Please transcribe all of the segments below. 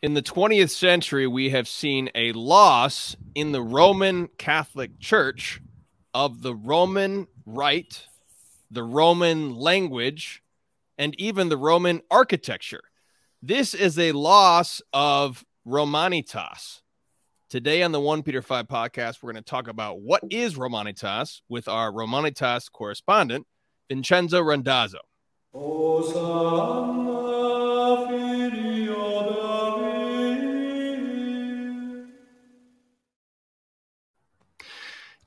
In the 20th century, we have seen a loss in the Roman Catholic Church of the Roman rite, the Roman language, and even the Roman architecture. This is a loss of Romanitas. Today on the 1 Peter 5 podcast, we're going to talk about what is Romanitas with our Romanitas correspondent, Vincenzo Randazzo.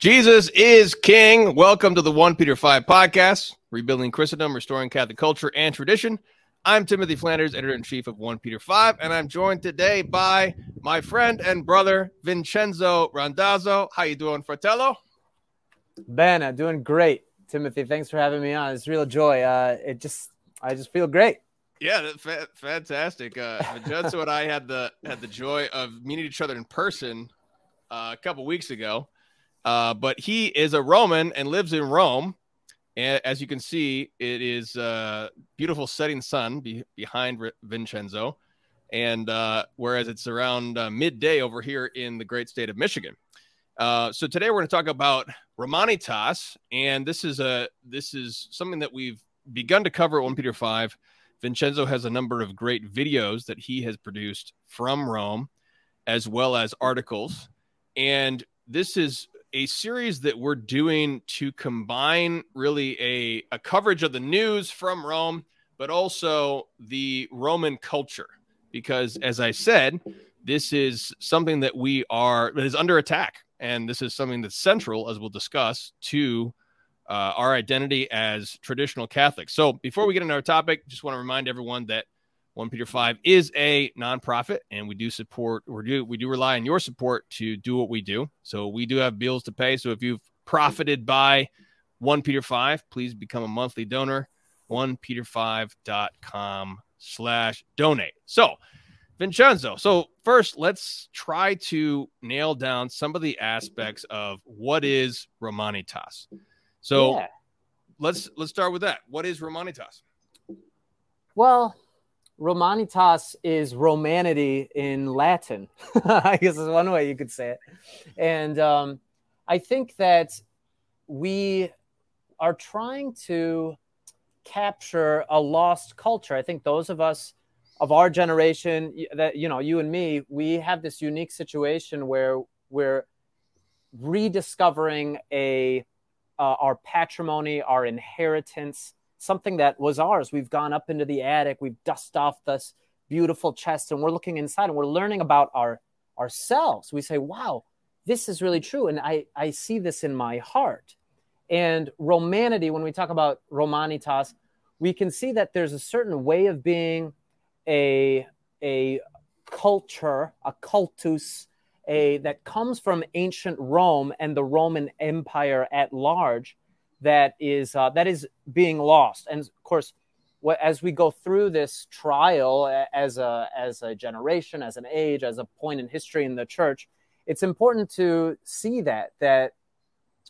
Jesus is King. Welcome to the 1 Peter 5 podcast, rebuilding Christendom, restoring Catholic culture and tradition. I'm Timothy Flanders, editor in chief of 1 Peter 5, and I'm joined today by my friend and brother, Vincenzo Randazzo. How you doing, Fratello? Ben, doing great. Timothy, thanks for having me on. It's real joy. Uh, it just, I just feel great. Yeah, fa- fantastic. Uh, Vincenzo and I had the had the joy of meeting each other in person uh, a couple weeks ago uh, but he is a Roman and lives in Rome. And as you can see, it is a uh, beautiful setting sun be- behind Vincenzo. And uh, whereas it's around uh, midday over here in the great state of Michigan. Uh, so today we're going to talk about Romanitas, and this is a this is something that we've begun to cover at 1 Peter 5. Vincenzo has a number of great videos that he has produced from Rome, as well as articles. And this is a series that we're doing to combine really a, a coverage of the news from Rome, but also the Roman culture. Because as I said, this is something that we are that is under attack. And this is something that's central, as we'll discuss, to uh, our identity as traditional Catholics. So before we get into our topic, just want to remind everyone that 1 Peter 5 is a nonprofit and we do support we do we do rely on your support to do what we do. So we do have bills to pay. So if you've profited by 1 Peter 5, please become a monthly donor. 1peter5.com slash donate. So Vincenzo, so first let's try to nail down some of the aspects of what is Romanitas. So yeah. let's let's start with that. What is Romanitas? Well, Romanitas is romanity in Latin. I guess is one way you could say it. And um, I think that we are trying to capture a lost culture. I think those of us of our generation, that you know, you and me, we have this unique situation where we're rediscovering a uh, our patrimony, our inheritance, something that was ours. We've gone up into the attic, we've dusted off this beautiful chest, and we're looking inside and we're learning about our ourselves. We say, wow, this is really true. And I, I see this in my heart. And romanity, when we talk about romanitas, we can see that there's a certain way of being a, a culture, a cultus, a, that comes from ancient Rome and the Roman Empire at large that is uh, that is being lost. And of course, what, as we go through this trial as a as a generation, as an age, as a point in history in the church, it's important to see that that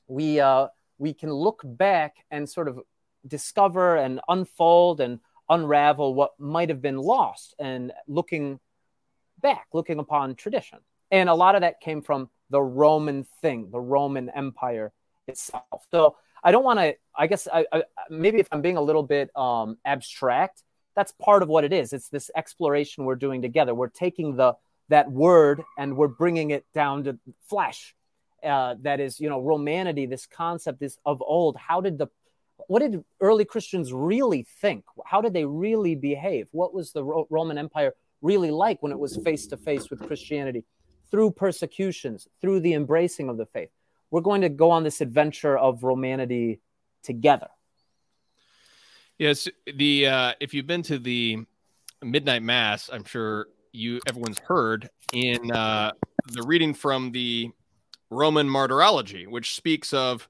we uh, we can look back and sort of discover and unfold and unravel what might have been lost and looking back, looking upon tradition. And a lot of that came from the Roman thing, the Roman Empire itself. So I don't want to. I guess I, I, maybe if I'm being a little bit um, abstract, that's part of what it is. It's this exploration we're doing together. We're taking the that word and we're bringing it down to flesh. Uh, that is, you know, romanity. This concept is of old. How did the what did early Christians really think? How did they really behave? What was the Ro- Roman Empire really like when it was face to face with Christianity? Through persecutions, through the embracing of the faith we're going to go on this adventure of romanity together. Yes, the uh, if you've been to the midnight mass, I'm sure you everyone's heard in uh, the reading from the Roman Martyrology, which speaks of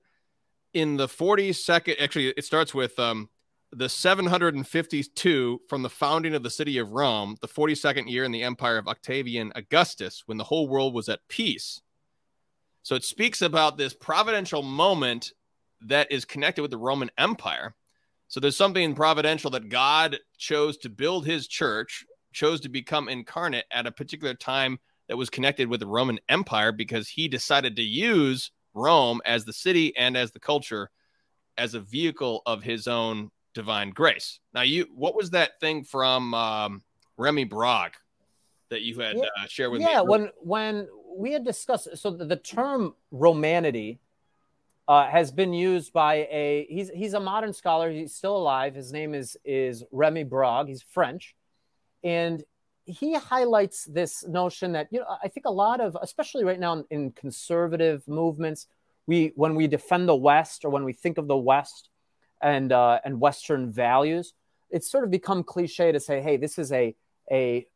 in the 42nd. Actually, it starts with um, the 752 from the founding of the city of Rome, the 42nd year in the empire of Octavian Augustus, when the whole world was at peace. So it speaks about this providential moment that is connected with the Roman Empire. So there's something providential that God chose to build his church chose to become incarnate at a particular time that was connected with the Roman Empire because he decided to use Rome as the city and as the culture as a vehicle of his own divine grace. Now, you what was that thing from um, Rémi Brague that you had yeah, uh, shared with yeah, me? Yeah, when when we had discussed so the, term romanity uh, has been used by a he's he's a modern scholar. He's still alive. His name is is Rémi Brague He's French, and he highlights this notion that you know I think a lot of especially right now in, in conservative movements we when we defend the West or when we think of the West and uh, and Western values, it's sort of become cliche to say, "Hey, this is a a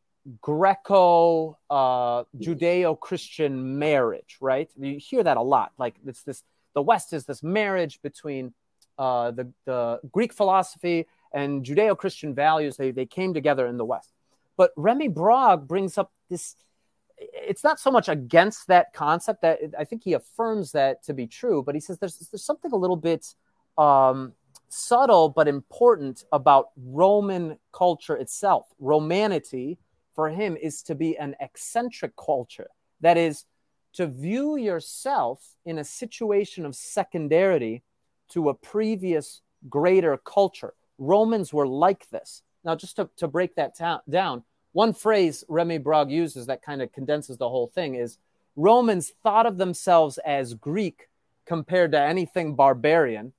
Greco uh, Judeo Christian marriage," right? You hear that a lot. Like it's this the West is this marriage between uh, the the Greek philosophy and Judeo Christian values. They they came together in the West. But Rémi Brague brings up this it's not so much against that concept that I think he affirms that to be true, but he says there's there's something a little bit um, subtle but important about Roman culture itself. Romanity for him is to be an eccentric culture. That is to view yourself in a situation of secondarity to a previous greater culture. Romans were like this. Now, just to, to break that ta- down, one phrase Rémi Brague uses that kind of condenses the whole thing is Romans thought of themselves as Greek compared to anything barbarian,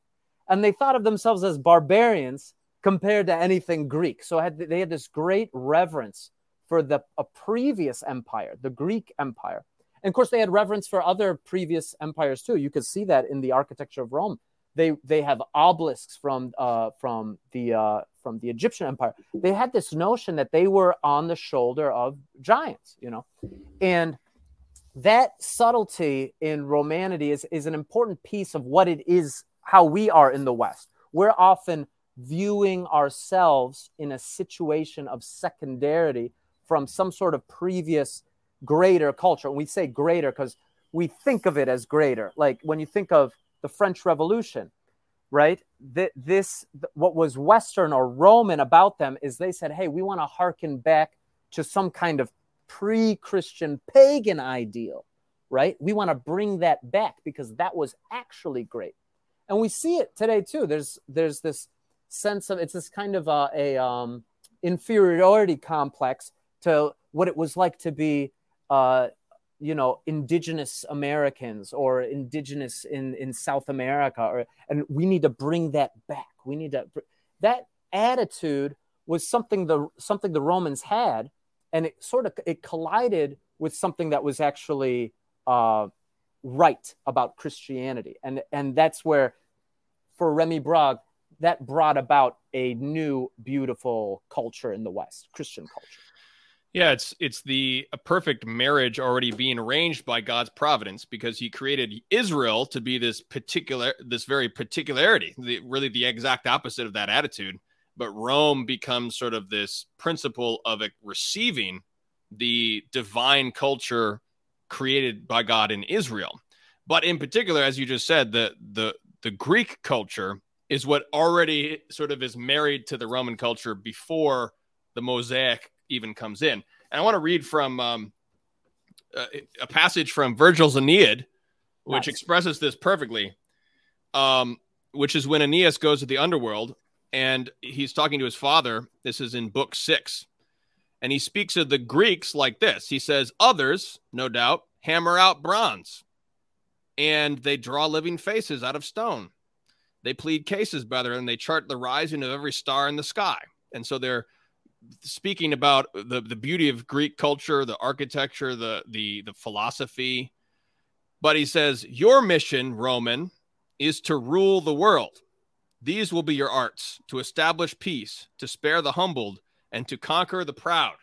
and they thought of themselves as barbarians compared to anything Greek. So had, they had this great reverence for the a previous empire, the Greek Empire. And of course, they had reverence for other previous empires too. You could see that in the architecture of Rome. They they have obelisks from uh, from the uh, from the Egyptian empire. They had this notion that they were on the shoulder of giants, you know, and that subtlety in romanity is is an important piece of what it is how we are in the West. We're often viewing ourselves in a situation of secondarity from some sort of previous greater culture. And we say greater because we think of it as greater. Like when you think of the French Revolution, right? That this what was Western or Roman about them is they said, "Hey, we want to hearken back to some kind of pre-Christian pagan ideal, right? We want to bring that back because that was actually great." And we see it today too. There's there's this sense of it's this kind of a, a um, inferiority complex to what it was like to be uh, you know indigenous americans or indigenous in in south america or and we need to bring that back. We need to that attitude was something the something the romans had and it sort of it collided with something that was actually uh, right about christianity. And and that's where for Rémi Brague that brought about a new beautiful culture in the west christian culture yeah, it's it's the a perfect marriage already being arranged by God's providence because He created Israel to be this particular, this very particularity, the, really the exact opposite of that attitude. But Rome becomes sort of this principle of receiving the divine culture created by God in Israel. But in particular, as you just said, the the the Greek culture is what already sort of is married to the Roman culture before the Mosaic even comes in. And I want to read from um, a, a, passage from Virgil's Aeneid, which nice. expresses this perfectly. Um, which is when Aeneas goes to the underworld and he's talking to his father. This is in book six. And he speaks of the Greeks like this He says, Others, no doubt, hammer out bronze and they draw living faces out of stone. They plead cases better and they chart the rising of every star in the sky. And so they're speaking about the the beauty of Greek culture, the architecture, the the the philosophy. But he says, "Your mission, Roman, is to rule the world. These will be your arts: to establish peace, to spare the humbled, and to conquer the proud."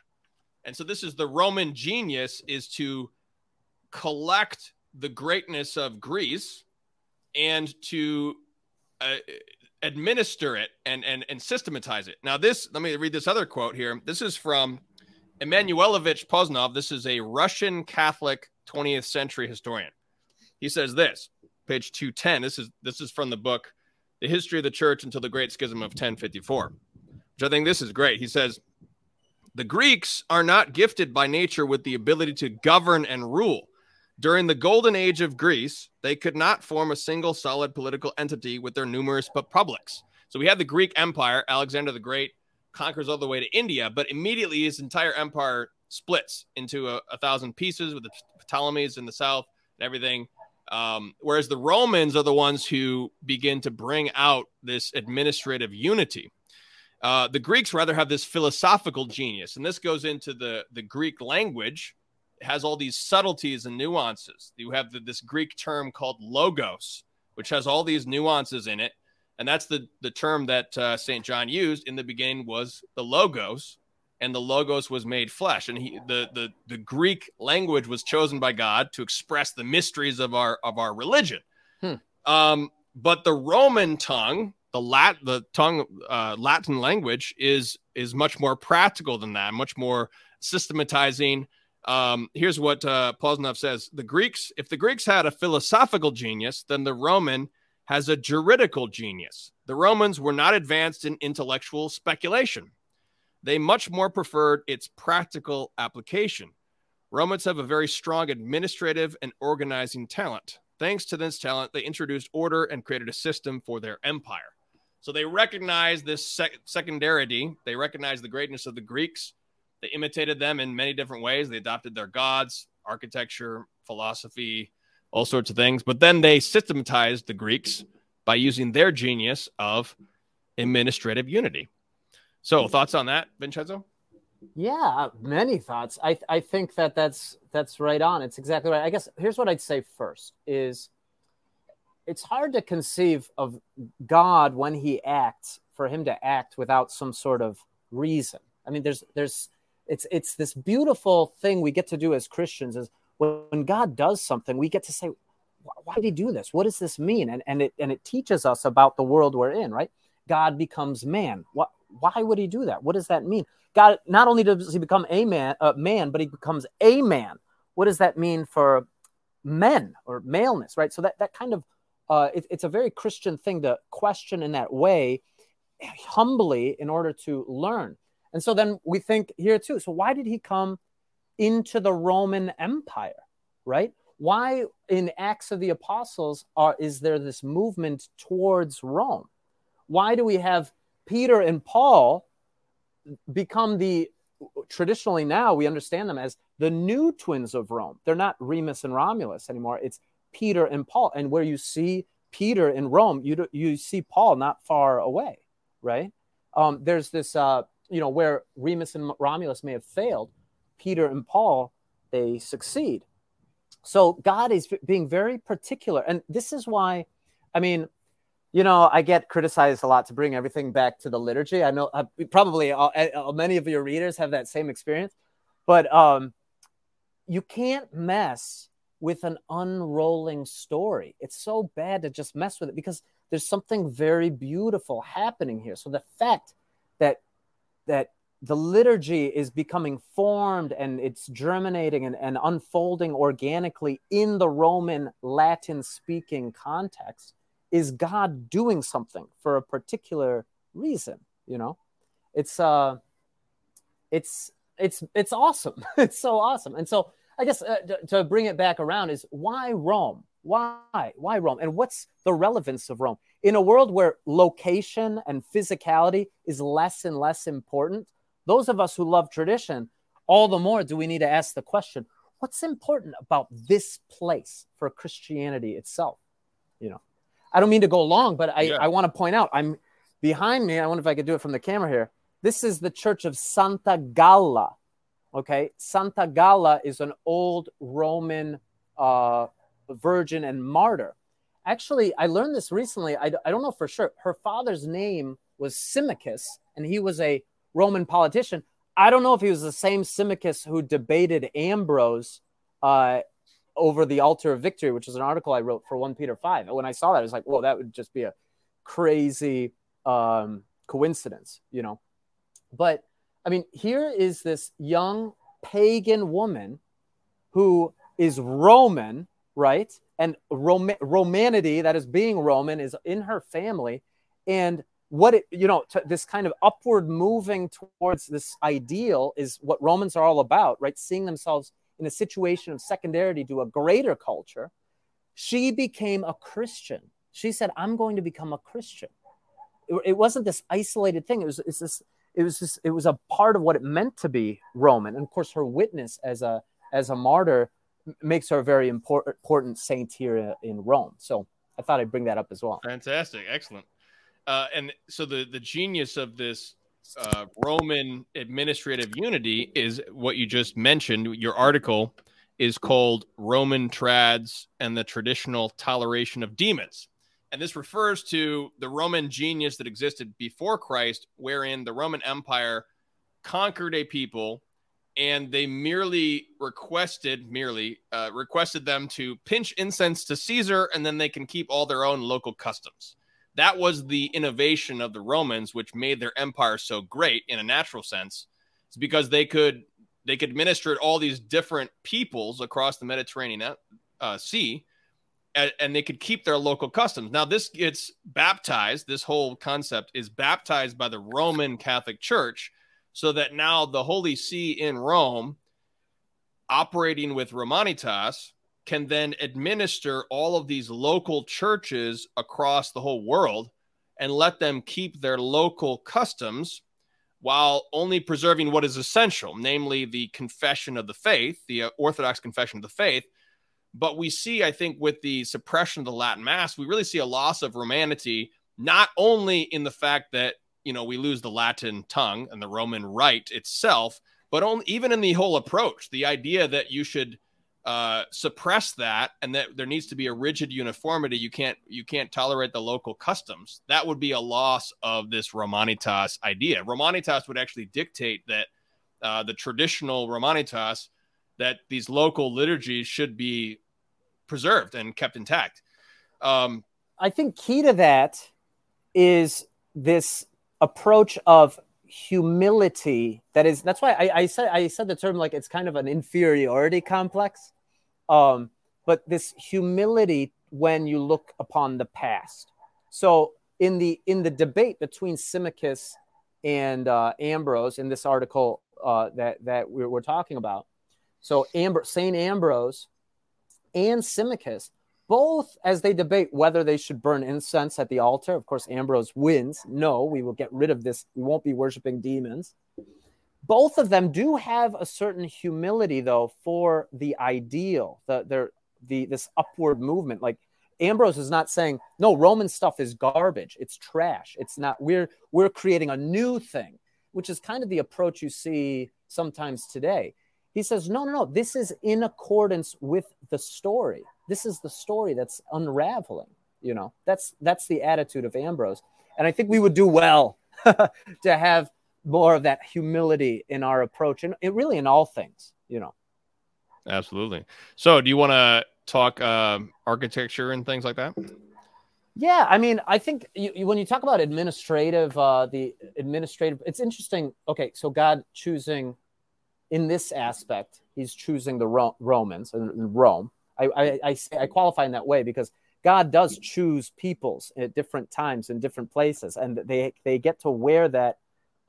And so this is the Roman genius is to collect the greatness of Greece and to uh, administer it and and and systematize it. Now, this let me read this other quote here. This is from Emanuelovich Poznov. This is a Russian Catholic 20th century historian. He says this, page 210. This is this is from the book The History of the Church until the Great Schism of 1054. Which I think this is great. He says The Greeks are not gifted by nature with the ability to govern and rule. During the golden age of Greece, they could not form a single solid political entity with their numerous republics. So we have the Greek Empire, Alexander the Great conquers all the way to India, but immediately his entire empire splits into a, a thousand pieces with the Ptolemies in the south and everything. Um, whereas the Romans are the ones who begin to bring out this administrative unity. Uh, the Greeks rather have this philosophical genius, and this goes into the the Greek language. Has all these subtleties and nuances. You have the, this Greek term called logos, which has all these nuances in it, and that's the the term that uh, Saint John used in the beginning was the logos, and the logos was made flesh, and he the the the Greek language was chosen by God to express the mysteries of our of our religion. Hmm. Um, but the Roman tongue the lat the tongue uh, Latin language is is much more practical than that, much more systematizing. Um, here's what uh, says: the Greeks, if the Greeks had a philosophical genius, then the Roman has a juridical genius. The Romans were not advanced in intellectual speculation; they much more preferred its practical application. Romans have a very strong administrative and organizing talent. Thanks to this talent, they introduced order and created a system for their empire. So they recognize this sec- secondarity. They recognize the greatness of the Greeks. They imitated them in many different ways. They adopted their gods, architecture, philosophy, all sorts of things. But then they systematized the Greeks by using their genius of administrative unity. So, thoughts on that, Vincenzo? Yeah, uh, many thoughts. I I think that that's that's right on. It's exactly right. I guess here's what I'd say first is it's hard to conceive of God when he acts for him to act without some sort of reason. I mean, there's there's it's it's this beautiful thing we get to do as Christians is when God does something, we get to say, why did he do this? What does this mean? And and it and it teaches us about the world we're in, right? God becomes man. What why would he do that? What does that mean? God not only does he become a man, uh, man, but he becomes a man. What does that mean for men or maleness, right? So that that kind of uh, it, it's a very Christian thing to question in that way, humbly, in order to learn. And so then we think here too. So why did he come into the Roman Empire, right? Why in Acts of the Apostles are is there this movement towards Rome? Why do we have Peter and Paul become the traditionally now we understand them as the new twins of Rome? They're not Remus and Romulus anymore. It's Peter and Paul. And where you see Peter in Rome, you you see Paul not far away, right? Um, there's this, uh, you know, where Remus and Romulus may have failed, Peter and Paul they succeed. So God is being very particular, and this is why, I mean, you know, I get criticized a lot to bring everything back to the liturgy. I know uh, probably all, uh, many of your readers have that same experience, but um, you can't mess with an unrolling story. It's so bad to just mess with it because there's something very beautiful happening here. So the fact that that the liturgy is becoming formed and it's germinating and, and unfolding organically in the Roman Latin speaking context is God doing something for a particular reason, you know? It's uh it's it's it's awesome. it's so awesome. And so I guess uh, to, to bring it back around is why Rome? Why? Why Rome? And what's the relevance of Rome? In a world where location and physicality is less and less important, those of us who love tradition, all the more do we need to ask the question what's important about this place for Christianity itself? You know, I don't mean to go long, but I, yeah. I want to point out I'm behind me. I wonder if I could do it from the camera here. This is the church of Santa Galla Okay, Santa Galla is an old Roman uh, virgin and martyr. Actually, I learned this recently. I, I don't know for sure. Her father's name was Symmachus, and he was a Roman politician. I don't know if he was the same Symmachus who debated Ambrose uh, over the altar of victory, which is an article I wrote for 1 Peter 5. And when I saw that, I was like, well, that would just be a crazy um, coincidence, you know. But I mean, here is this young pagan woman who is Roman, right? And Rom- Romanity, that is being Roman, is in her family. And what it you know this kind of upward moving towards this ideal is what romans are all about right? Seeing themselves in a situation of secondarity to a greater culture. She became a christian. She said i'm going to become a christian. It, it wasn't this isolated thing. It was it's this it was just it was a part of what it meant to be roman. And of course her witness as a as a martyr makes her a very important important saint here in rome. So i thought i'd bring that up as well. Fantastic. Excellent. Uh, and so the the genius of this uh, roman administrative unity is what you just mentioned. Your article is called roman trads and the traditional toleration of demons. And this refers to the Roman genius that existed before Christ, wherein the Roman Empire conquered a people and they merely requested merely uh, requested them to pinch incense to Caesar and then they can keep all their own local customs. That was the innovation of the Romans which made their empire so great in a natural sense. It's because they could they could minister administer all these different peoples across the Mediterranean uh, Sea and, they could keep their local customs. Now, this gets baptized. This whole concept is baptized by the Roman Catholic Church, so that now the Holy See in Rome, operating with Romanitas, can then administer all of these local churches across the whole world and let them keep their local customs while only preserving what is essential, namely the confession of the faith, the uh, Orthodox confession of the faith, but we see, I think, with the suppression of the Latin Mass, we really see a loss of Romanity, not only in the fact that, you know, we lose the Latin tongue and the Roman rite itself, but only, even in the whole approach, the idea that you should uh, suppress that and that there needs to be a rigid uniformity. You can't you can't tolerate the local customs. That would be a loss of this Romanitas idea. Romanitas would actually dictate that uh, the traditional Romanitas that these local liturgies should be preserved and kept intact. Um, I think key to that is this approach of humility. That is, that's why I, I said I said the term like it's kind of an inferiority complex. Um, but this humility when you look upon the past. So in the in the debate between Symmachus and uh, Ambrose in this article uh, that that we're, we're talking about, so Amber, Saint Ambrose and Symmachus, both as they debate whether they should burn incense at the altar. Of course, Ambrose wins. No, we will get rid of this. We won't be worshiping demons. Both of them do have a certain humility, though, for the ideal, the, their, the this upward movement. Like Ambrose is not saying, no, Roman stuff is garbage. It's trash. It's not. We're we're creating a new thing, which is kind of the approach you see sometimes today. He says, no, no, no, this is in accordance with the story. This is the story that's unraveling. You know, that's that's the attitude of Ambrose. And I think we would do well to have more of that humility in our approach and it really in all things, you know. Absolutely. So do you want to talk uh, architecture and things like that? Yeah, I mean, I think you, you, when you talk about administrative, uh, the administrative, it's interesting. Okay, so God choosing in this aspect, he's choosing the Ro- Romans and Rome. I, I, I, I qualify in that way because God does choose peoples at different times in different places, and they they get to wear that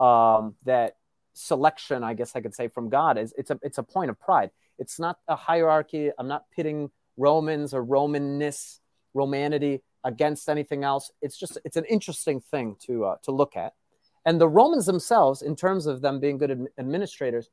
um, that selection. I guess I could say from God is it's a it's a point of pride. It's not a hierarchy. I'm not pitting Romans or Romanness, Romanity against anything else. It's just it's an interesting thing to uh, to look at. And the Romans themselves, in terms of them being good administrators,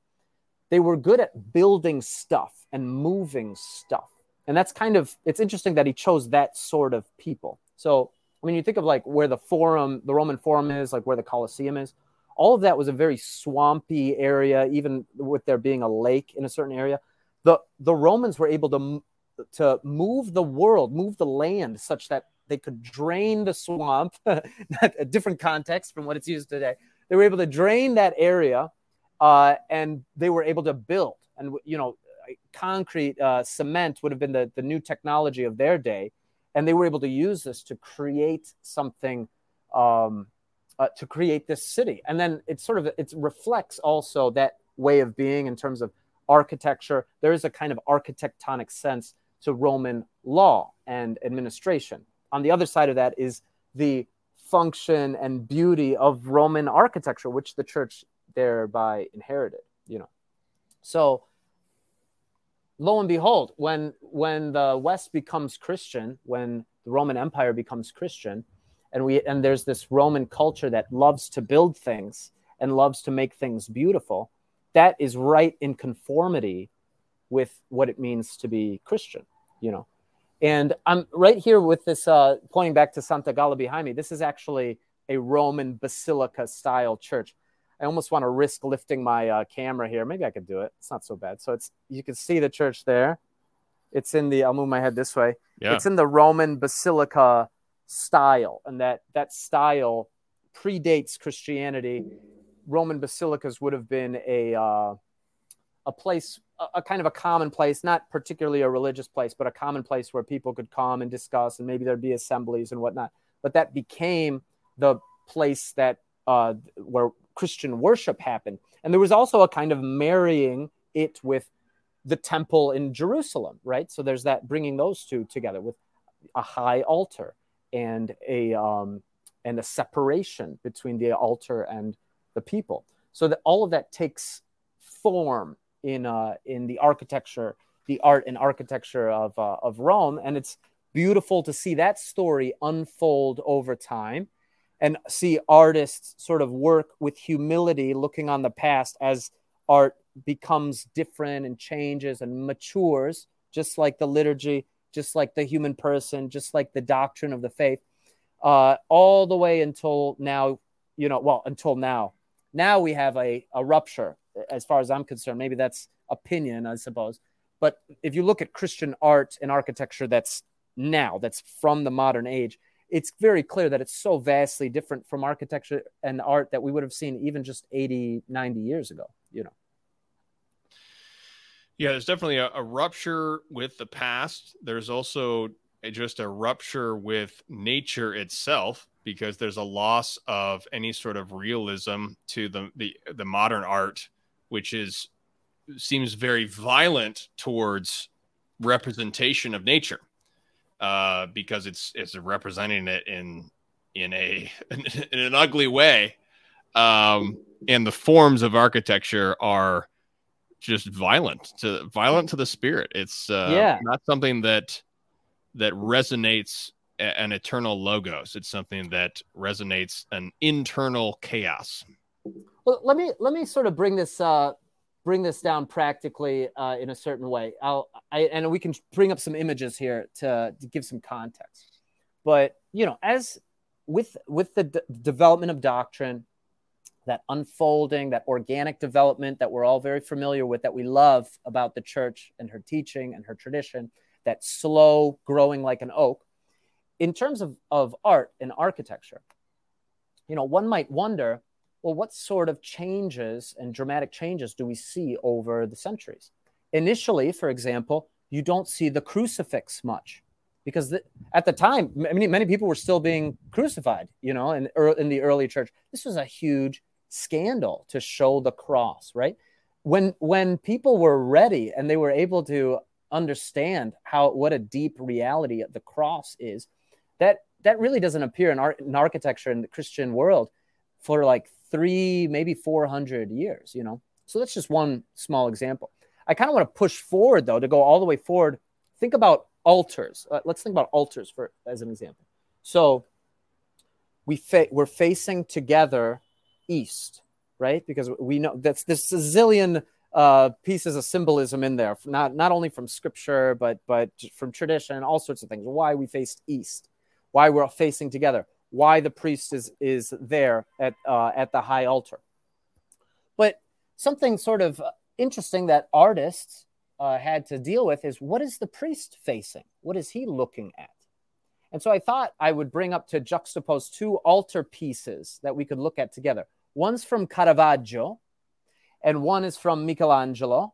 they were good at building stuff and moving stuff. And that's kind of it's interesting that he chose that sort of people. So I mean, you think of like where the Forum, the Roman Forum is, like where the Colosseum is. All of that was a very swampy area, even with there being a lake in a certain area. The the Romans were able to to move the world, move the land, such that they could drain the swamp. a different context from what it's used today. They were able to drain that area uh, and they were able to build. And you know, concrete, uh, cement would have been the, the new technology of their day, and they were able to use this to create something, um, uh, to create this city. And then it sort of it reflects also that way of being in terms of architecture. There is a kind of architectonic sense to Roman law and administration. On the other side of that is the function and beauty of Roman architecture, which the church thereby inherited. You know, so lo and behold, when when the West becomes Christian, when the Roman Empire becomes Christian, and we and there's this Roman culture that loves to build things and loves to make things beautiful, that is right in conformity with what it means to be Christian, you know. And I'm right here with this, uh, pointing back to Santa Galla behind me. This is actually a Roman basilica style church. I almost want to risk lifting my uh, camera here. Maybe I could do it. It's not so bad. So it's you can see the church there. It's in the. I'll move my head this way. Yeah. It's in the Roman basilica style, and that that style predates Christianity. Roman basilicas would have been a uh, a place a kind of a common place, not particularly a religious place, but a common place where people could come and discuss, and maybe there'd be assemblies and whatnot. But that became the place that uh, where Christian worship happened, and there was also a kind of marrying it with the temple in Jerusalem, right? So there's that bringing those two together with a high altar and a um, and a separation between the altar and the people, so that all of that takes form in uh, in the architecture, the art and architecture of uh, of Rome, and it's beautiful to see that story unfold over time, and see artists sort of work with humility, looking on the past as art becomes different and changes and matures, just like the liturgy, just like the human person, just like the doctrine of the faith, uh, all the way until now. You know, well, until now. Now we have a, a rupture as far as I'm concerned. Maybe that's opinion, I suppose. But if you look at Christian art and architecture that's now, that's from the modern age, it's very clear that it's so vastly different from architecture and art that we would have seen even just 80, 90 years ago, you know. Yeah, there's definitely a, a rupture with the past. There's also a, just a rupture with nature itself because there's a loss of any sort of realism to the the, the modern art which is seems very violent towards representation of nature uh, because it's it's representing it in in a in an ugly way. Um, and the forms of architecture are just violent to violent to the spirit. It's uh, yeah. not something that that resonates an eternal logos. It's something that resonates an internal chaos. Well, let me let me sort of bring this uh, bring this down practically uh, in a certain way. I'll I, and we can bring up some images here to, to give some context. But you know, as with with the d- development of doctrine, that unfolding, that organic development that we're all very familiar with, that we love about the church and her teaching and her tradition, that slow growing like an oak. In terms of, of art and architecture, you know, one might wonder well, what sort of changes and dramatic changes do we see over the centuries? Initially, for example, you don't see the crucifix much because the, at the time, many, many people were still being crucified, you know, in, in the early church. This was a huge scandal to show the cross, right? When, when people were ready and they were able to understand how what a deep reality the cross is, that that really doesn't appear in art in architecture in the Christian world for like three, maybe 400 years, you know? So that's just one small example. I kind of want to push forward, though, to go all the way forward. Think about altars. Uh, let's think about altars for as an example. So we fa- we're facing together east, right? Because we know that's this zillion uh, pieces of symbolism in there, not not only from scripture, but but from tradition, all sorts of things. Why we faced east, why we're facing together, why the priest is is there at uh, at the high altar. But something sort of interesting that artists uh, had to deal with is what is the priest facing? What is he looking at? And so I thought I would bring up to juxtapose two altar pieces that we could look at together. One's from Caravaggio, and one is from Michelangelo.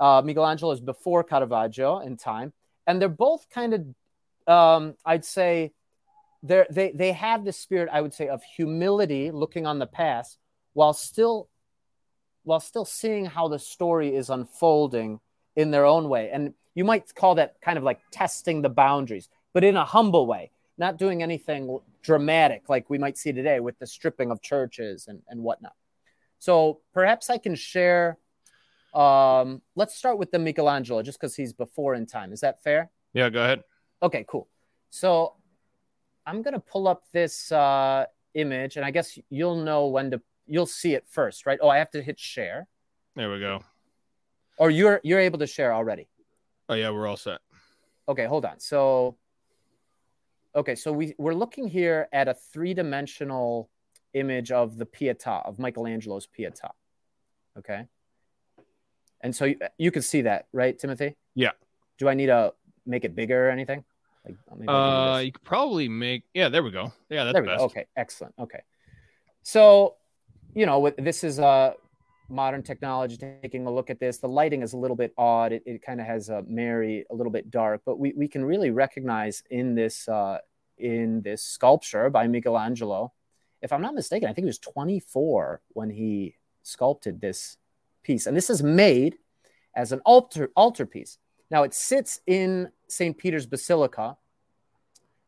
Uh, Michelangelo is before Caravaggio in time, and they're both kind of, um, I'd say, they they they have this spirit, I would say, of humility, looking on the past, while still while still seeing how the story is unfolding in their own way. And you might call that kind of like testing the boundaries, but in a humble way, not doing anything dramatic like we might see today with the stripping of churches and, and whatnot. So perhaps I can share. Um, let's start with the Michelangelo just because he's before in time. Is that fair? Yeah, go ahead. Okay, cool. So I'm gonna pull up this uh, image, and I guess you'll know when to you'll see it first, right? Oh, I have to hit share. There we go. Or you're you're able to share already. Oh yeah, we're all set. Okay, hold on. So okay, so we we're looking here at a three-dimensional image of the Pietà of Michelangelo's Pietà. Okay. And so you, you can see that, right, Timothy? Yeah. Do I need to make it bigger or anything? Like, uh, you could probably make. Yeah, there we go. Yeah, that's best. Go. Okay, excellent. Okay, so you know, this is uh modern technology taking a look at this. The lighting is a little bit odd. It, it kind of has a Mary a little bit dark, but we, we can really recognize in this uh, in this sculpture by Michelangelo. If I'm not mistaken, I think he was 24 when he sculpted this piece, and this is made as an altar altar piece. Now it sits in St. Peter's Basilica.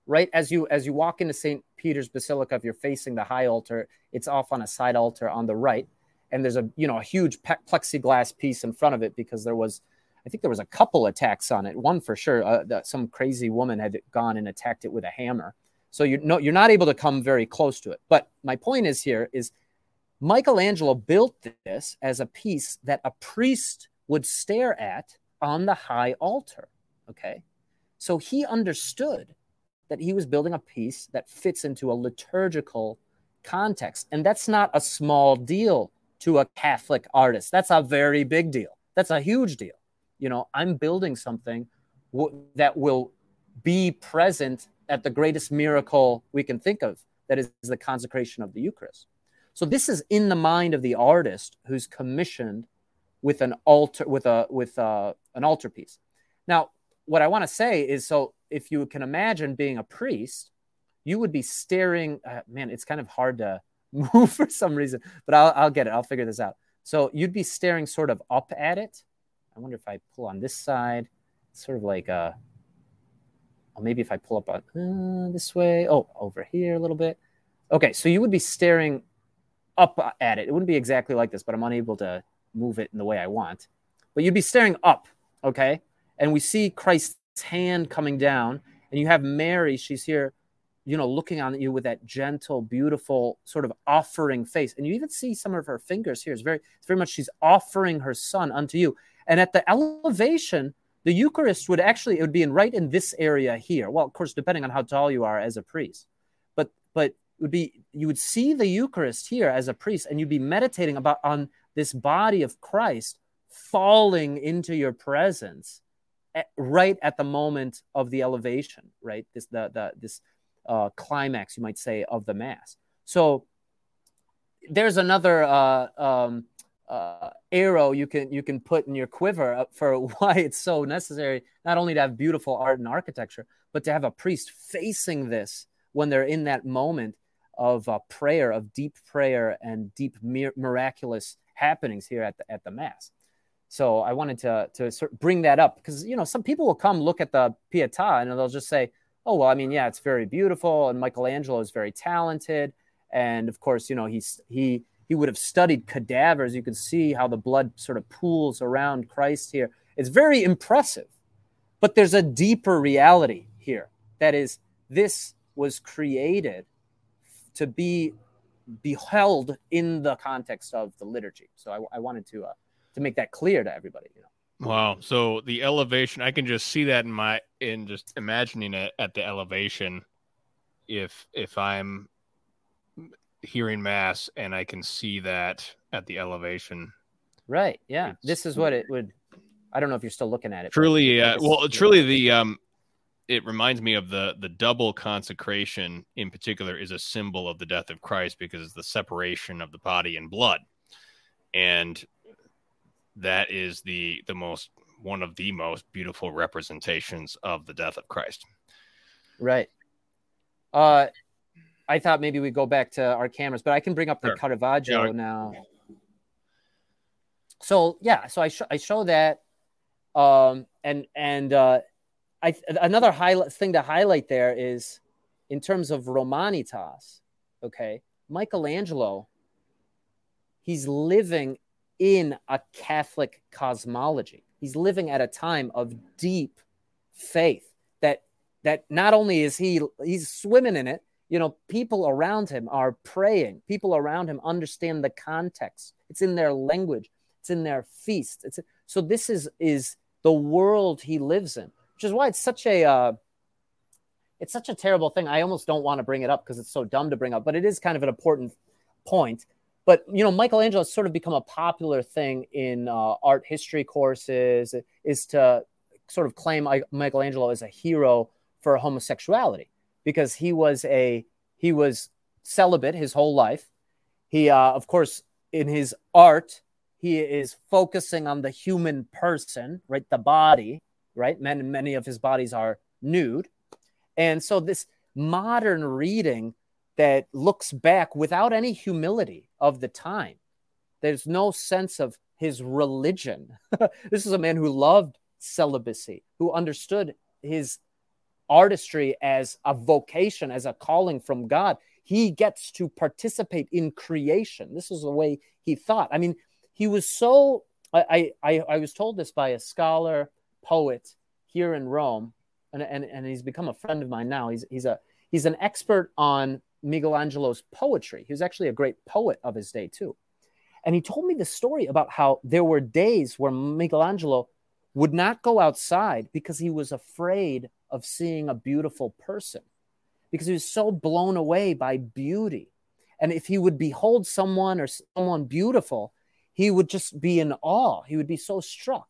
Right as you as you walk into St. Peter's Basilica, if you're facing the high altar, it's off on a side altar on the right and there's a you know a huge plexiglass piece in front of it because there was I think there was a couple attacks on it. One for sure, uh, some crazy woman had gone and attacked it with a hammer. So you know you're not able to come very close to it. But my point is here is Michelangelo built this as a piece that a priest would stare at on the high altar. Okay, so he understood that he was building a piece that fits into a liturgical context, and that's not a small deal to a Catholic artist. That's a very big deal. That's a huge deal. You know, I'm building something w- that will be present at the greatest miracle we can think of that is the consecration of the Eucharist. So this is in the mind of the artist who's commissioned with an altar with a with a, an altar piece. Now, what I want to say is so if you can imagine being a priest, you would be staring uh, man, it's kind of hard to move for some reason, but I'll, I'll get it. I'll figure this out. So you'd be staring sort of up at it. I wonder if I pull on this side, sort of like uh, or maybe if I pull up on uh, this way. Oh, over here a little bit. Okay, so you would be staring up at it. It wouldn't be exactly like this, but I'm unable to move it in the way I want. But you'd be staring up, okay? And we see Christ's hand coming down, and you have Mary. She's here you know, looking on you with that gentle, beautiful sort of offering face. And you even see some of her fingers here. It's very, it's very much she's offering her son unto you. And at the elevation, the Eucharist would actually it would be in right in this area here. Well, of course, depending on how tall you are as a priest, but but would be you would see the Eucharist here as a priest, and you'd be meditating about on this body of Christ falling into your presence right at the moment of the elevation. Right, this the the this uh, climax, you might say, of the mass. So there's another uh, um, uh, arrow you can you can put in your quiver for why it's so necessary not only to have beautiful art and architecture, but to have a priest facing this when they're in that moment of prayer, of deep prayer and deep mir- miraculous happenings here at the at the mass. So I wanted to to sort of bring that up because you know some people will come look at the Pietà and they'll just say, oh well i mean yeah it's very beautiful and michelangelo is very talented. And of course you know he's he he would have studied cadavers. You can see how the blood sort of pools around christ here. It's very impressive but there's a deeper reality here. That is this was created to be beheld in the context of the liturgy. So i, I wanted to uh, to make that clear to everybody you know Wow. So the elevation, I can just see that in my in just imagining it at the elevation. If if I'm hearing mass and I can see that at the elevation. Right. Yeah. This is what it would. I don't know if you're still looking at it. Truly, uh, well, truly, the um, it reminds me of the the double consecration in particular is a symbol of the death of Christ because it's the separation of the body and blood, and that is the the most one of the most beautiful representations of the death of Christ. Right. Uh I thought maybe we go back to our cameras, but I can bring up the sure. Caravaggio yeah. now. So yeah, so I sh- I show that, um, and and uh, I another highlight thing to highlight there is in terms of Romanitas, okay, Michelangelo, he's living in a Catholic cosmology. He's living at a time of deep faith that that not only is he he's swimming in it, you know, people around him are praying. People around him understand the context. It's in their language. It's in their feast. It's so this is is the world he lives in, which is why it's such a uh, it's such a terrible thing. I almost don't want to bring it up because it's so dumb to bring up, but it is kind of an important point. But you know, Michelangelo has sort of become a popular thing in uh, art history courses. Is to sort of claim Michelangelo as a hero for homosexuality because he was a he was celibate his whole life. He, uh, of course, in his art, he is focusing on the human person, right? The body, right? Many, many of his bodies are nude. And so this modern reading that looks back without any humility of the time, there's no sense of his religion. this is a man who loved celibacy, who understood his artistry as a vocation, as a calling from God. He gets to participate in creation. This is the way he thought. I mean, he was so I, I, I was told this by a scholar poet here in Rome, and, and, and he's become a friend of mine now. He's, he's, a, he's an expert on Michelangelo's poetry. He was actually a great poet of his day, too. And he told me the story about how there were days where Michelangelo would not go outside because he was afraid of seeing a beautiful person, because he was so blown away by beauty. And if he would behold someone or someone beautiful, he would just be in awe. He would be so struck.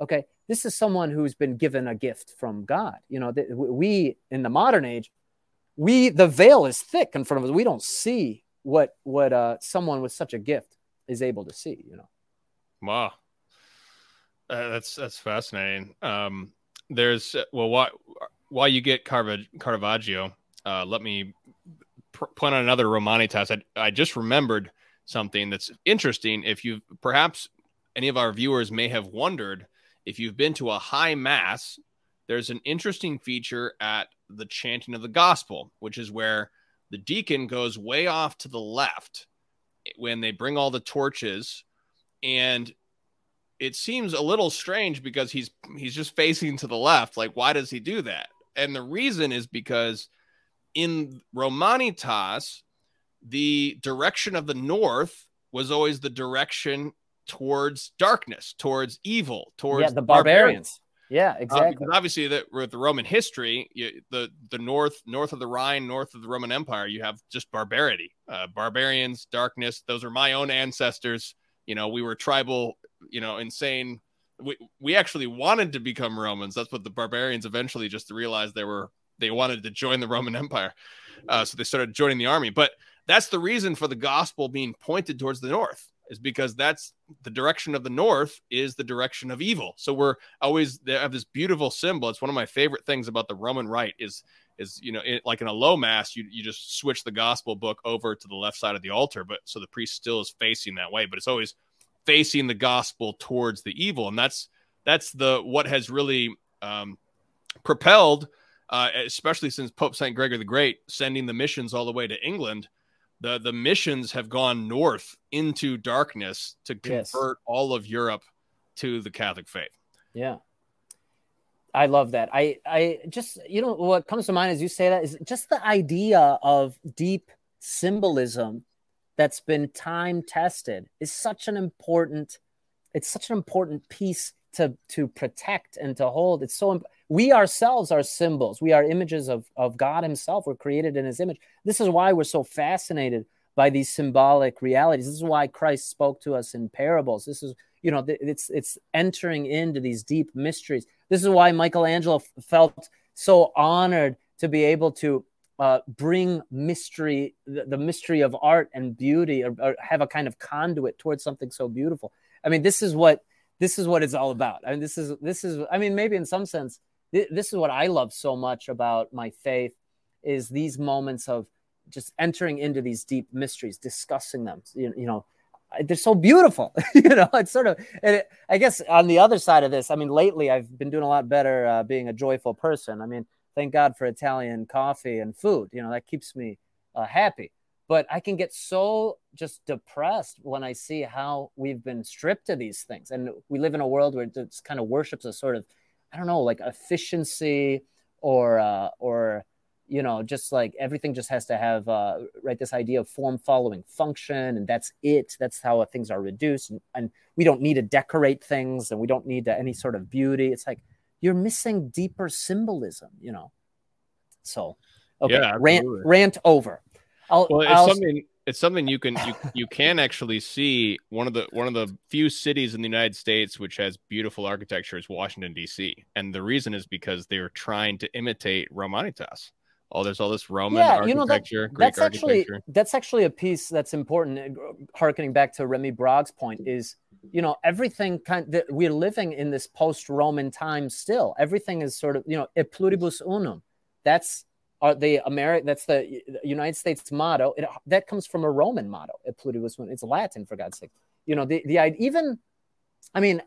Okay, this is someone who's been given a gift from God. You know, we in the modern age, we the veil is thick in front of us. We don't see what what uh, someone with such a gift is able to see. You know. Wow, uh, that's that's fascinating. Um, there's uh, well, why why you get Caravaggio, uh, let me pr- point on another Romanitas. I, I just remembered something that's interesting. If you perhaps any of our viewers may have wondered if you've been to a high mass, there's an interesting feature at the chanting of the gospel, which is where the deacon goes way off to the left when they bring all the torches and it seems a little strange because he's he's just facing to the left like why does he do that and the reason is because in romanitas the direction of the north was always the direction towards darkness, towards evil, towards yeah, the barbarians. barbarians. Yeah, uh, exactly. Uh, because obviously, that with the Roman history, you, the the north, north of the Rhine, north of the Roman Empire, you have just barbarity, uh, barbarians, darkness. Those are my own ancestors. You know, we were tribal, you know, insane. We we actually wanted to become Romans. That's what the barbarians eventually just realized they were. They wanted to join the Roman Empire, uh, so they started joining the army. But that's the reason for the gospel being pointed towards the north is because that's the direction of the north is the direction of evil. So we're always they have this beautiful symbol. It's one of my favorite things about the Roman Rite is is you know like in a low mass you you just switch the gospel book over to the left side of the altar, but so the priest still is facing that way, but it's always facing the gospel towards the evil, and that's that's the what has really um, propelled, uh, especially since Pope Saint Gregory the Great sending the missions all the way to England the the missions have gone north into darkness to convert yes. all of Europe to the Catholic faith. Yeah. I love that. I I just you know what comes to mind as you say that is just the idea of deep symbolism that's been time tested is such an important it's such an important piece to to protect and to hold. It's so we ourselves are symbols. We are images of of God Himself. We're created in His image. This is why we're so fascinated by these symbolic realities. This is why Christ spoke to us in parables. This is you know it's it's entering into these deep mysteries. This is why Michelangelo felt so honored to be able to uh, bring mystery, the, the, mystery of art and beauty, or, or, have a kind of conduit towards something so beautiful. I mean, this is what this is what it's all about. I mean, this is this is. I mean, maybe in some sense, th- this is what I love so much about my faith is these moments of just entering into these deep mysteries, discussing them. You, you know, they're so beautiful. you know, it's sort of. It, I guess on the other side of this, I mean, lately I've been doing a lot better uh, being a joyful person. I mean, thank God for Italian coffee and food. You know, that keeps me uh, happy. But I can get so just depressed when I see how we've been stripped of these things. And we live in a world where it kind of worships a sort of, I don't know, like efficiency or, uh, or, you know, just like everything just has to have, uh, right, this idea of form following function, and that's it. That's how things are reduced. And, and we don't need to decorate things and we don't need to, any sort of beauty. It's like you're missing deeper symbolism, you know? So, okay, yeah, rant, rant over. I'll, well, I'll... something it's something you can you you can actually see one of the one of the few cities in the United States which has beautiful architecture is Washington D.C. and the reason is because they're trying to imitate Romanitas. Oh, there's all this Roman yeah, architecture, you know, that, Greek that's actually that's actually a piece that's important. Uh, harkening back to Rémi Brague's point is, you know, everything kind that we're living in this post-Roman time still. Everything is sort of, you know, e pluribus unum. That's are the American that's the United States motto. It, that comes from a Roman motto. Pluribus unum. It's Latin for God's sake. You know, the the even, I mean,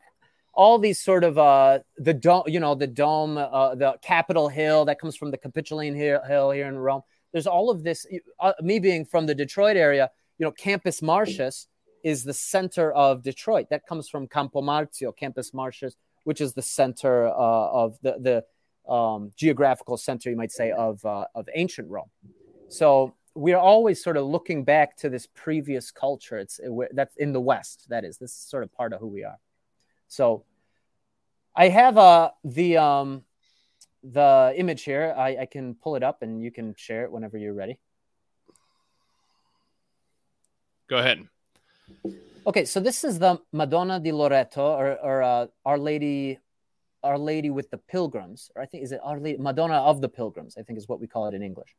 all these sort of uh the dome, you know, the dome, uh, the Capitol Hill that comes from the Capitoline Hill here in Rome. There's all of this. Uh, me being from the Detroit area, you know, Campus Martius is the center of Detroit. That comes from Campo Marzio, Campus Martius, which is the center uh, of the the um, geographical center, you might say, of, uh, of ancient Rome. So we're always sort of looking back to this previous culture. It's that's in the West. That is, this is sort of part of who we are. So I have uh, the um, the image here. I, I can pull it up and you can share it whenever you're ready. Go ahead. Okay, so this is the Madonna di Loreto, or, or uh, Our Lady our Lady with the Pilgrims, or I think is it Our Lady Madonna of the Pilgrims, I think is what we call it in English.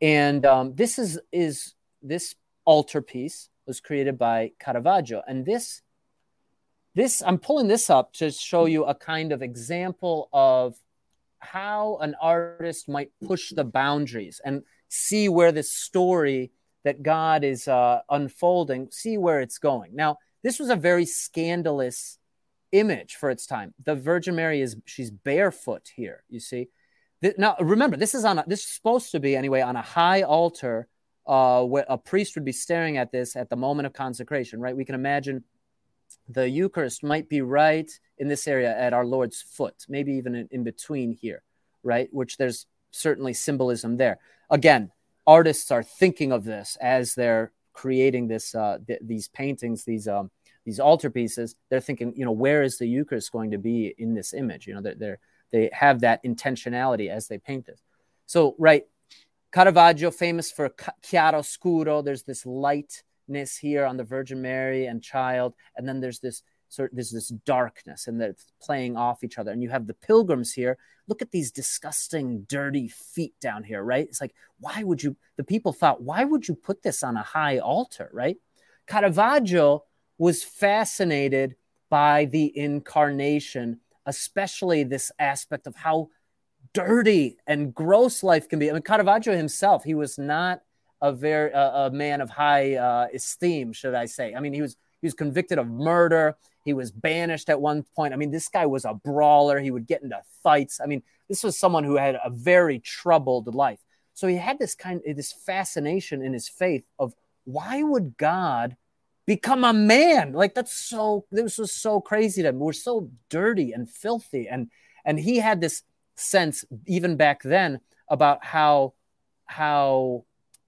And um, this is is this altarpiece was created by Caravaggio, and this this I'm pulling this up to show you a kind of example of how an artist might push the boundaries and see where this story that God is uh, unfolding, see where it's going. Now, this was a very scandalous image for its time. The Virgin Mary is she's barefoot here. You see. Now remember, this is on a, this is supposed to be anyway on a high altar, uh, where a priest would be staring at this at the moment of consecration. Right? We can imagine the Eucharist might be right in this area at our Lord's foot, maybe even in, in between here, right? Which there's certainly symbolism there. Again, artists are thinking of this as they're creating this uh, th- these paintings, these um, these altar pieces, they're thinking, you know, where is the Eucharist going to be in this image? You know, they're, they're they have that intentionality as they paint this. So, right, Caravaggio, famous for chiaroscuro, there's this lightness here on the Virgin Mary and Child, and then there's this sort there's this darkness, and they're playing off each other. And you have the pilgrims here. Look at these disgusting, dirty feet down here, right? It's like, why would you? The people thought, why would you put this on a high altar, right? Caravaggio was fascinated by the incarnation, especially this aspect of how dirty and gross life can be. I mean, Caravaggio himself, he was not a very uh, a man of high uh, esteem, should I say? I mean, he was he was convicted of murder. He was banished at one point. I mean, this guy was a brawler. He would get into fights. I mean, this was someone who had a very troubled life. So he had this kind of this fascination in his faith of why would God become a man. Like that's so this was so crazy to him. We're so dirty and filthy. And and he had this sense even back then about how how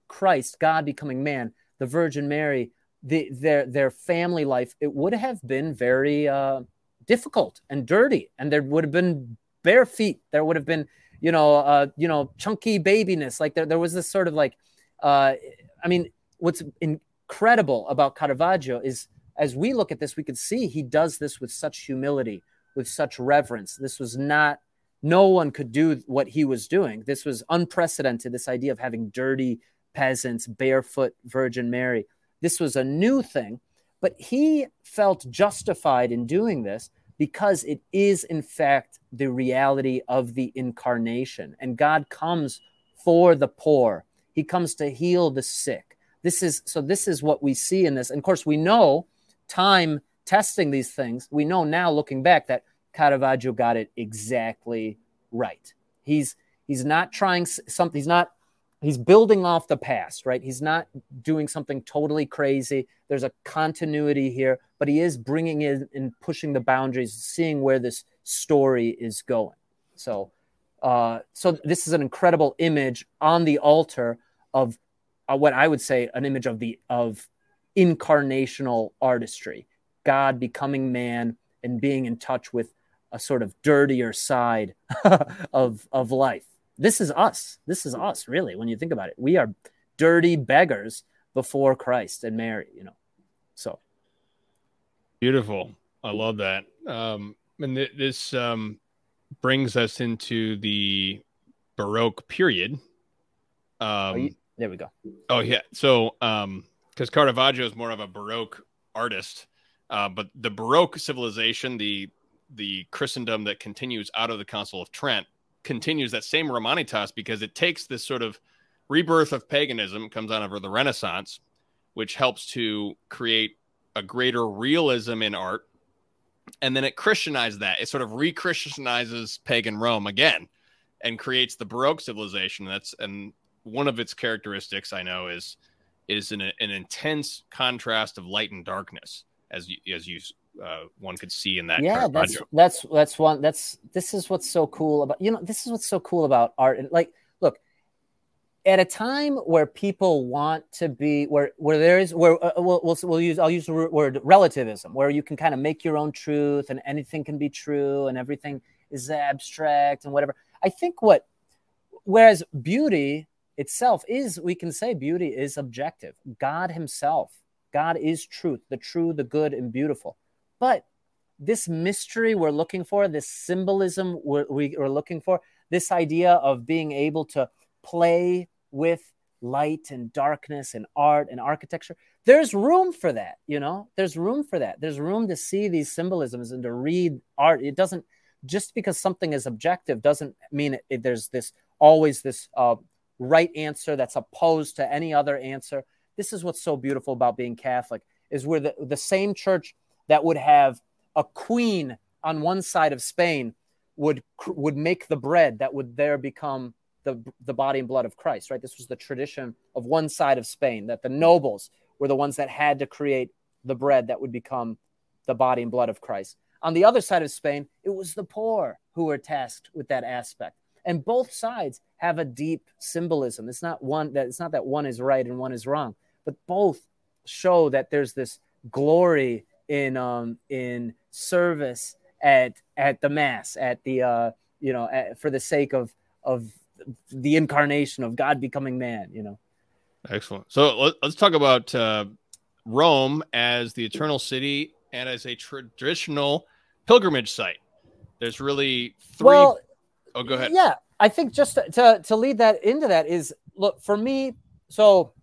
Christ, God becoming man, the Virgin Mary, the, their their family life, it would have been very uh, difficult and dirty, and there would have been bare feet. There would have been, you know, uh, you know, chunky babiness. Like there, there was this sort of like, uh, I mean, what's in, incredible about Caravaggio is as we look at this, we can see he does this with such humility, with such reverence. This was not, no one could do what he was doing. This was unprecedented, this idea of having dirty peasants, barefoot Virgin Mary. This was a new thing, but he felt justified in doing this because it is, in fact, the reality of the incarnation. And God comes for the poor, He comes to heal the sick. This is so this is what we see in this. And of course, we know time testing these things. We know now looking back that Caravaggio got it exactly right. He's He's not trying something. He's not. He's building off the past, right? He's not doing something totally crazy. There's a continuity here, but he is bringing in and pushing the boundaries, seeing where this story is going. So, uh, so this is an incredible image on the altar of uh, what I would say an image of the of incarnational artistry, God becoming man and being in touch with a sort of dirtier side of of life. This is us. This is us, really. When you think about it, we are dirty beggars before Christ and Mary. You know, so beautiful. I love that. Um, and th- this um, brings us into the Baroque period. Um, you, there we go. Oh yeah. So, um, because Caravaggio is more of a Baroque artist, uh, but the Baroque civilization, the the Christendom that continues out of the Council of Trent, continues that same Romanitas because it takes this sort of rebirth of paganism, comes out of the Renaissance, which helps to create a greater realism in art and then it Christianizes that. It sort of re-Christianizes pagan Rome again, and creates the Baroque civilization. That's and one of its characteristics I know is is an, an intense contrast of light and darkness, as you, as you uh, one could see in that. Yeah, that's that's that's one. That's this is what's so cool about you know this is what's so cool about art. And like, look, at a time where people want to be where where there is where uh, we'll, we'll, we'll use I'll use the word relativism where you can kind of make your own truth and anything can be true and everything is abstract and whatever. I think what whereas beauty itself is we can say beauty is objective. God himself, God is truth, the true, the good and beautiful. But this mystery we're looking for, this symbolism we're, we're looking for, this idea of being able to play with light and darkness and art and architecture there's room for that you know there's room for that there's room to see these symbolisms and to read art it doesn't just because something is objective doesn't mean it, it, there's this always this uh, right answer that's opposed to any other answer this is what's so beautiful about being catholic is we're the, the same church that would have a queen on one side of spain would would make the bread that would there become the, the body and blood of Christ, right? This was the tradition of one side of Spain, that the nobles were the ones that had to create the bread that would become the body and blood of Christ. On the other side of Spain, it was the poor who were tasked with that aspect. And both sides have a deep symbolism. It's not one that it's not that one is right and one is wrong, but both show that there's this glory in um, in service at at the mass, at the uh, you know, at, for the sake of of the incarnation of God becoming man, you know. Excellent. So let, us talk about uh, Rome as the eternal city and as a traditional pilgrimage site. There's really three. Well, oh, go ahead. Yeah, I think just to, to, lead that into that is look for me. So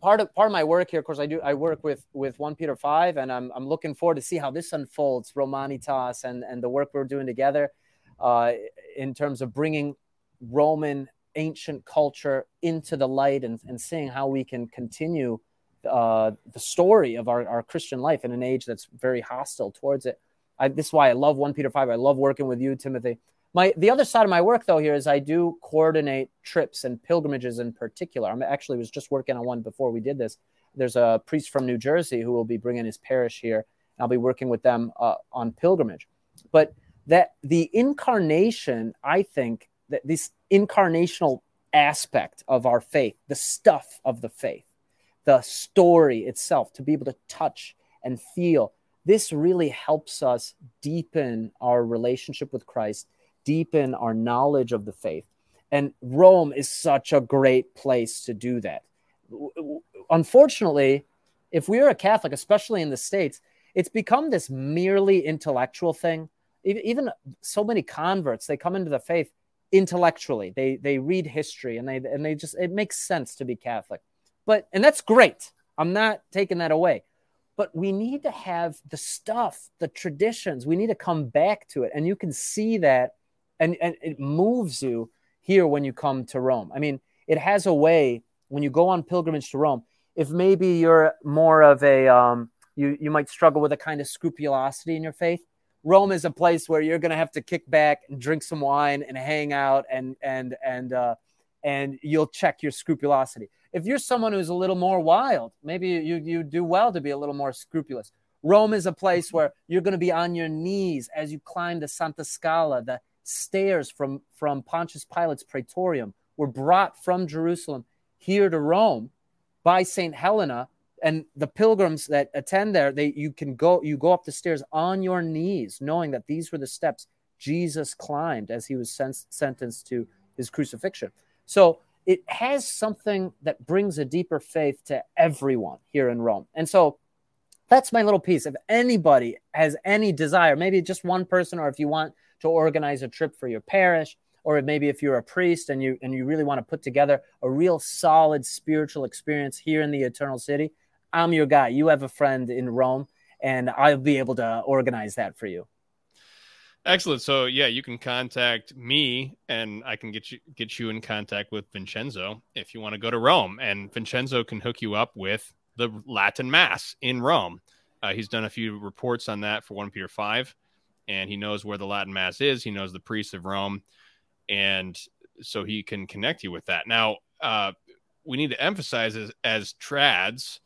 part of part of my work here, of course, I do I work with with one Peter five, and I'm I'm looking forward to see how this unfolds, Romanitas, and and the work we're doing together, uh, in terms of bringing Roman ancient culture into the light and, and seeing how we can continue uh, the story of our, our Christian life in an age that's very hostile towards it. I, this is why I love 1 Peter 5. I love working with you, Timothy. My the other side of my work though here is I do coordinate trips and pilgrimages in particular. I'm actually was just working on one before we did this. There's a priest from New Jersey who will be bringing his parish here. and I'll be working with them uh, on pilgrimage. But that the incarnation, I think, that this incarnational aspect of our faith, the stuff of the faith, the story itself, to be able to touch and feel. This really helps us deepen our relationship with Christ, deepen our knowledge of the faith. And Rome is such a great place to do that. Unfortunately, if we are a Catholic, especially in the States, it's become this merely intellectual thing. Even so many converts, they come into the faith intellectually. They they read history and they and they just it makes sense to be Catholic. But and that's great. I'm not taking that away. But we need to have the stuff, the traditions. We need to come back to it. And you can see that and, and it moves you here when you come to Rome. I mean, it has a way when you go on pilgrimage to Rome. If maybe you're more of a um, you you might struggle with a kind of scrupulosity in your faith, Rome is a place where you're going to have to kick back and drink some wine and hang out and and and uh, and you'll check your scrupulosity. If you're someone who's a little more wild, maybe you you do well to be a little more scrupulous. Rome is a place where you're going to be on your knees as you climb the Santa Scala, the stairs from from Pontius Pilate's praetorium were brought from Jerusalem here to Rome by Saint Helena. And the pilgrims that attend there they you can go you go up the stairs on your knees knowing that these were the steps jesus climbed as he was sen- sentenced to his crucifixion. So it has something that brings a deeper faith to everyone here in rome. And so that's my little piece. If anybody has any desire maybe just one person or if you want to organize a trip for your parish or maybe if you're a priest and you and you really want to put together a real solid spiritual experience here in the eternal city I'm your guy. You have a friend in Rome, and I'll be able to organize that for you. Excellent. So yeah, you can contact me, and I can get you get you in contact with Vincenzo if you want to go to Rome, and Vincenzo can hook you up with the Latin Mass in Rome. Uh, he's done a few reports on that for one Peter five, and he knows where the Latin Mass is. He knows the priests of Rome, and so he can connect you with that. Now, uh, we need to emphasize as, as trads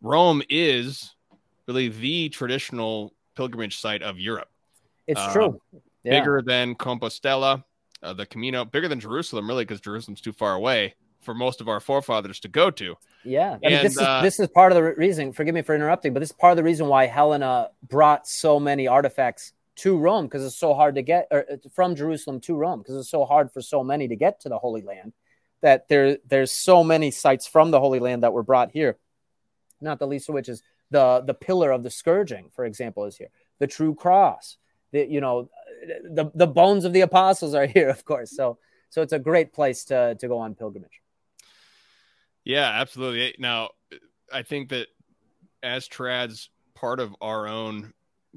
Rome is really the traditional pilgrimage site of Europe. It's uh, true. Yeah. Bigger than Compostela, uh, the Camino, bigger than Jerusalem, really, because Jerusalem's too far away for most of our forefathers to go to. Yeah, I mean, and, this is uh, this is part of the reason. Forgive me for interrupting, but this is part of the reason why Helena brought so many artifacts to Rome because it's so hard to get or uh, from Jerusalem to Rome because it's so hard for so many to get to the Holy Land that there there's so many sites from the Holy Land that were brought here not the least of which is the the pillar of the scourging, for example, is here. The true cross, the you know, the the bones of the apostles are here, of course. So so it's a great place to to go on pilgrimage. Yeah, absolutely. Now, I think that as trads, part of our own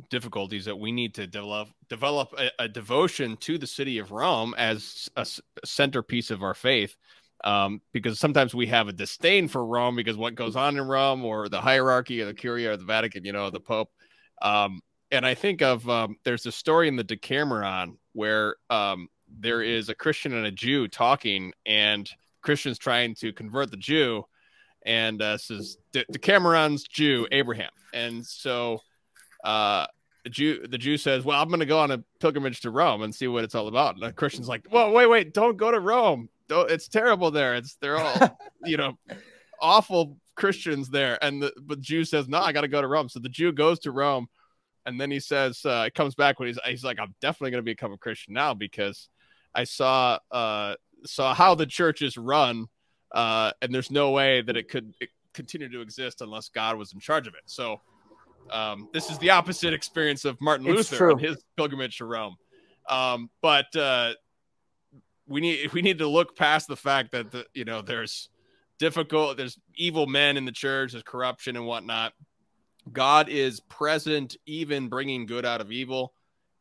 difficulties that we need to develop develop a, a devotion to the city of Rome as a, centerpiece of our faith. Um, because sometimes we have a disdain for Rome because what goes on in Rome or the hierarchy or the Curia or the Vatican, you know, the Pope. Um, and I think of um, there's a story in the Decameron where um, there is a Christian and a Jew talking, and Christian's trying to convert the Jew, and uh, says De- Decameron's Jew Abraham, and so uh, the Jew the Jew says, "Well, I'm going to go on a pilgrimage to Rome and see what it's all about." And the Christian's like, "Well, wait, wait, don't go to Rome it's terrible there. It's they're all you know awful Christians there. And the but Jew says, No, I gotta go to Rome. So the Jew goes to Rome and then he says, uh comes back when he's he's like, I'm definitely gonna become a Christian now because I saw uh saw how the church is run, uh, and there's no way that it could continue to exist unless God was in charge of it. So um, this is the opposite experience of Martin it's Luther and his pilgrimage to Rome. Um, but uh, we need we need to look past the fact that the you know there's difficult there's evil men in the church there's corruption and whatnot. God is present even bringing good out of evil.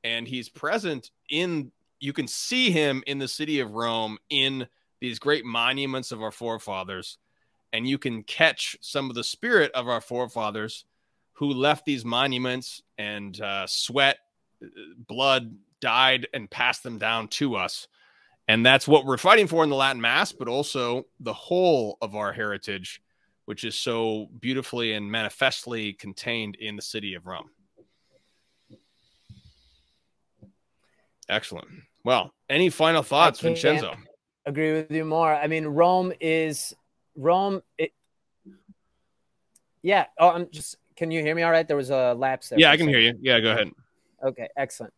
And he's present in you can see him in the city of rome in these great monuments of our forefathers. And you can catch some of the spirit of our forefathers who left these monuments and uh, sweat uh, blood died and passed them down to us and that's what we're fighting for in the Latin Mass, but also the whole of our heritage, which is so beautifully and manifestly contained in the city of Rome. Excellent. Well, any final thoughts, Vincenzo? Agree with you more. I mean, Rome is Rome. It, yeah. Oh, I'm just. Can you hear me? All right. There was a lapse there. Yeah, I can hear you. Yeah, go ahead. Okay, excellent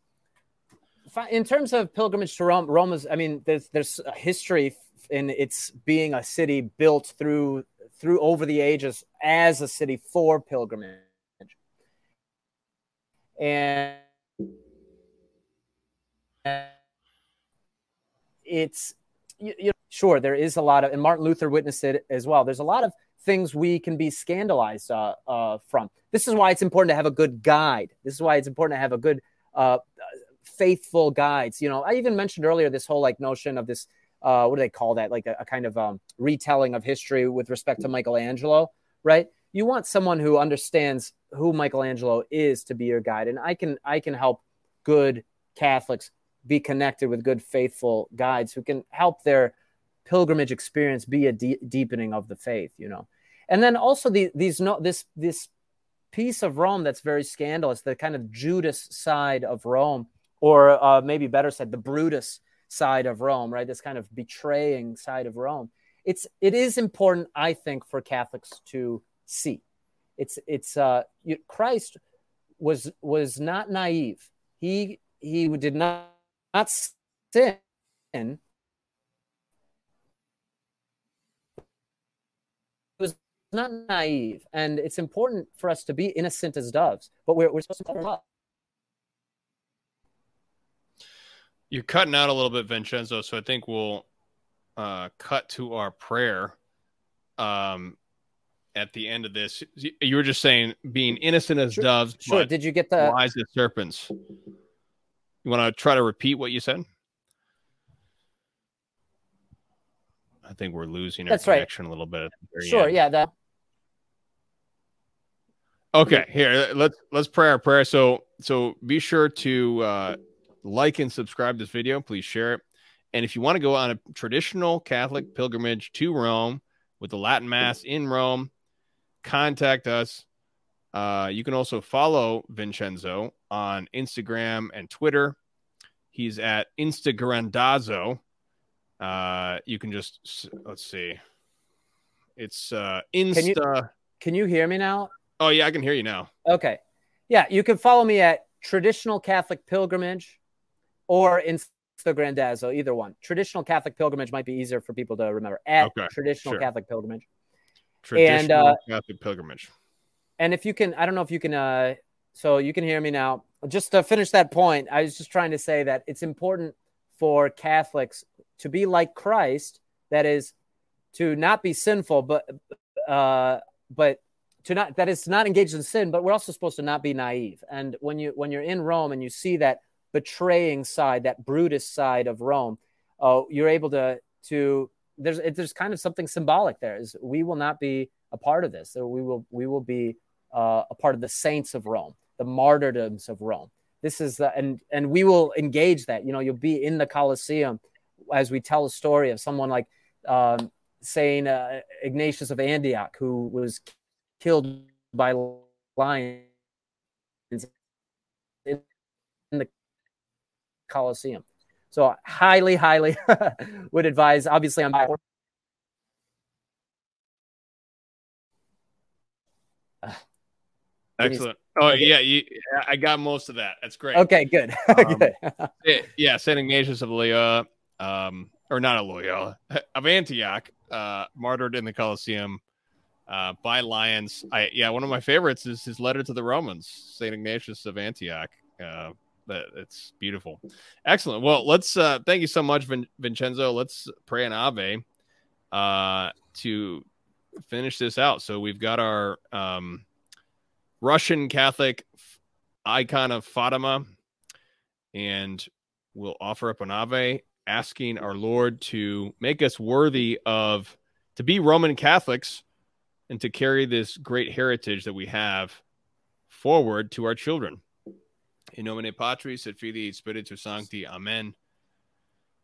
in terms of pilgrimage to Rome, Rome is, I mean, there's there's a history in its being a city built through through over the ages as a city for pilgrimage. And it's you, you know, sure there is a lot of and Martin Luther witnessed it as well. There's a lot of things we can be scandalized uh, uh, from. This is why it's important to have a good guide. This is why it's important to have a good uh, faithful guides. You know, I even mentioned earlier this whole like notion of this. Uh, what do they call that? Like a, a kind of um, retelling of history with respect to Michelangelo, right? You want someone who understands who Michelangelo is to be your guide, and I can I can help good Catholics be connected with good, faithful guides who can help their pilgrimage experience be a de- deepening of the faith, you know. And then also the, these no this this piece of Rome that's very scandalous, the kind of Judas side of Rome, or uh, maybe better said, the Brutus side of Rome, right? This kind of betraying side of Rome. It's it is important, I think, for Catholics to see. It's it's uh, Christ was was not naive. He he did not, not sin. He was not naive, and it's important for us to be innocent as doves. But we're we're supposed to up You're cutting out a little bit, Vincenzo. So I think we'll uh, cut to our prayer um, at the end of this. You were just saying being innocent as sure, doves. Sure. Did you get the wise as serpents? You want to try to repeat what you said? I think we're losing our That's connection right. a little bit. Sure. End. Yeah. That. Okay. Here, let's let's pray our prayer. So so be sure to uh, like and subscribe this video. Please share it. And if you want to go on a traditional Catholic pilgrimage to Rome with the Latin Mass in Rome, contact us. Uh, you can also follow Vincenzo on Instagram and Twitter. He's at Instagrandazo. Uh, you can just let's see. It's uh, Insta. Can you, can you hear me now? Oh yeah, I can hear you now. Okay, yeah, you can follow me at Traditional Catholic Pilgrimage or Instagrandazo, either one. Traditional Catholic Pilgrimage might be easier for people to remember. At okay, Traditional sure. Catholic Pilgrimage. Traditional and, uh, Catholic pilgrimage. And if you can, I don't know if you can. uh So you can hear me now. Just to finish that point, I was just trying to say that it's important for Catholics to be like Christ. That is, to not be sinful, but uh, but to not that is not engaged in sin. But we're also supposed to not be naive. And when you when you're in Rome and you see that betraying side, that Brutus side of Rome, uh, you're able to to there's there's kind of something symbolic there. Is we will not be a part of this. So we will we will be uh, a part of the saints of Rome, the martyrdoms of Rome. This is the and and we will engage that. You know, you'll be in the Colosseum as we tell a story of someone like um, saying uh, Ignatius of Antioch, who was killed by lions in the Colosseum. So highly, highly would advise. Obviously, I'm Excellent. Oh yeah, you, I got most of that. That's great. Okay, good. Um, yeah, Saint Ignatius of Loyola, um, or not of Loyola, of Antioch, uh, martyred in the Colosseum uh, by lions. I yeah, one of my favorites is his letter to the Romans, Saint Ignatius of Antioch. Uh, that it's beautiful. Excellent. Well, let's uh, thank you so much, Vin- Vincenzo. Let's pray an Ave uh, to finish this out. So we've got our um, Russian Catholic icon of Fatima, and we'll offer up an Ave, asking our Lord to make us worthy of to be Roman Catholics and to carry this great heritage that we have forward to our children. In nomine Patris et Filii et Spiritus Sancti. Amen.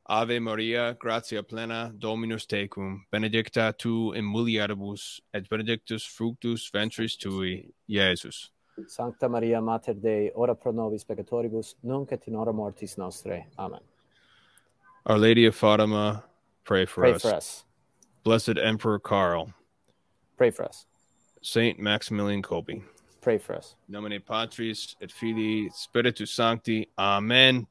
Ave Maria, gratia plena, Dominus tecum, benedicta tu in mulieribus, et benedictus fructus ventris tui, Iesus. Sancta Maria, Mater Dei, ora pro nobis peccatoribus, nunc et in hora mortis nostrae. Amen. Our Lady of Fatima, pray for Pray us. for us. Blessed Emperor Karl, Pray for us. Saint Maximilian Kolbe. Pray for us. Nomine Patris et Filii Spiritus Sancti. Amen.